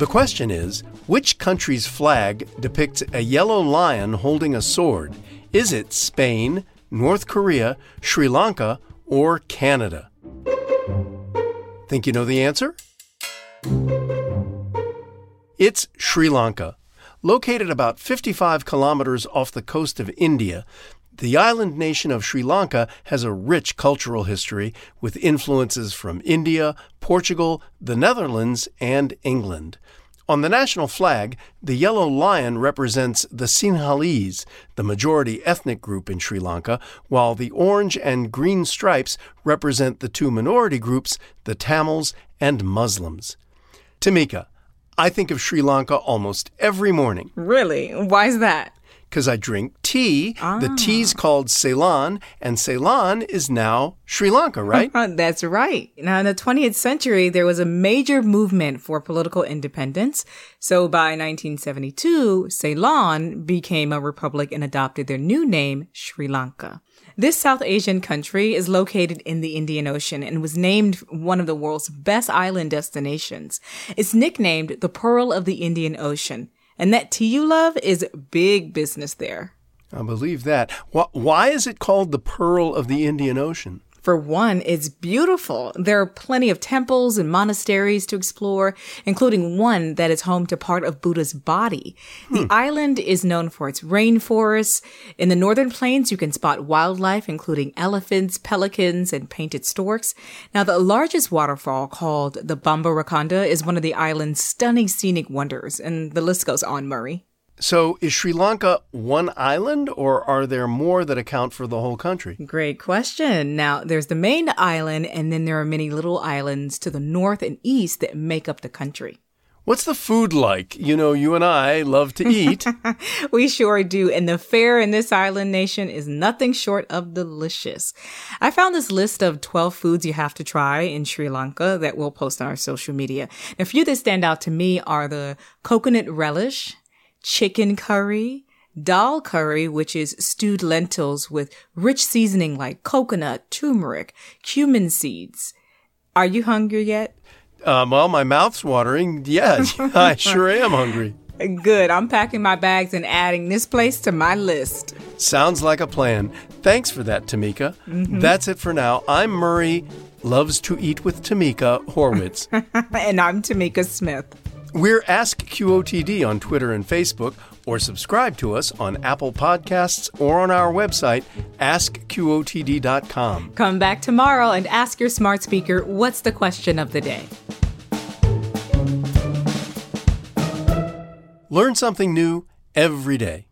The question is which country's flag depicts a yellow lion holding a sword? Is it Spain, North Korea, Sri Lanka, or Canada? Think you know the answer? It's Sri Lanka. Located about 55 kilometers off the coast of India, the island nation of Sri Lanka has a rich cultural history with influences from India, Portugal, the Netherlands, and England. On the national flag, the yellow lion represents the Sinhalese, the majority ethnic group in Sri Lanka, while the orange and green stripes represent the two minority groups, the Tamils and Muslims. Tamika, I think of Sri Lanka almost every morning. Really? Why is that? Because I drink tea. Ah. The tea's called Ceylon, and Ceylon is now Sri Lanka, right? That's right. Now, in the 20th century, there was a major movement for political independence. So by 1972, Ceylon became a republic and adopted their new name, Sri Lanka. This South Asian country is located in the Indian Ocean and was named one of the world's best island destinations. It's nicknamed the Pearl of the Indian Ocean. And that tea you love is big business there. I believe that. Why is it called the Pearl of the Indian Ocean? For one, it's beautiful. There are plenty of temples and monasteries to explore, including one that is home to part of Buddha's body. The hmm. island is known for its rainforests. In the northern plains, you can spot wildlife, including elephants, pelicans, and painted storks. Now, the largest waterfall called the Bambarakanda is one of the island's stunning scenic wonders, and the list goes on, Murray. So, is Sri Lanka one island, or are there more that account for the whole country? Great question. Now, there's the main island, and then there are many little islands to the north and east that make up the country. What's the food like? You know, you and I love to eat. We sure do. And the fare in this island nation is nothing short of delicious. I found this list of 12 foods you have to try in Sri Lanka that we'll post on our social media. A few that stand out to me are the coconut relish, chicken curry, dal curry, which is stewed lentils with rich seasoning like coconut, turmeric, cumin seeds. Are you hungry yet? um, well, my mouth's watering. Yes, I sure am hungry. Good. I'm packing my bags and adding this place to my list. Sounds like a plan. Thanks for that, Tamika. That's it for now. I'm Murray, loves to eat with Tamika Horwitz. and I'm Tamika Smith. We're Ask QOTD on Twitter and Facebook, or subscribe to us on Apple Podcasts or on our website, askqotd.com. Come back tomorrow and ask your smart speaker what's the question of the day. Learn something new every day.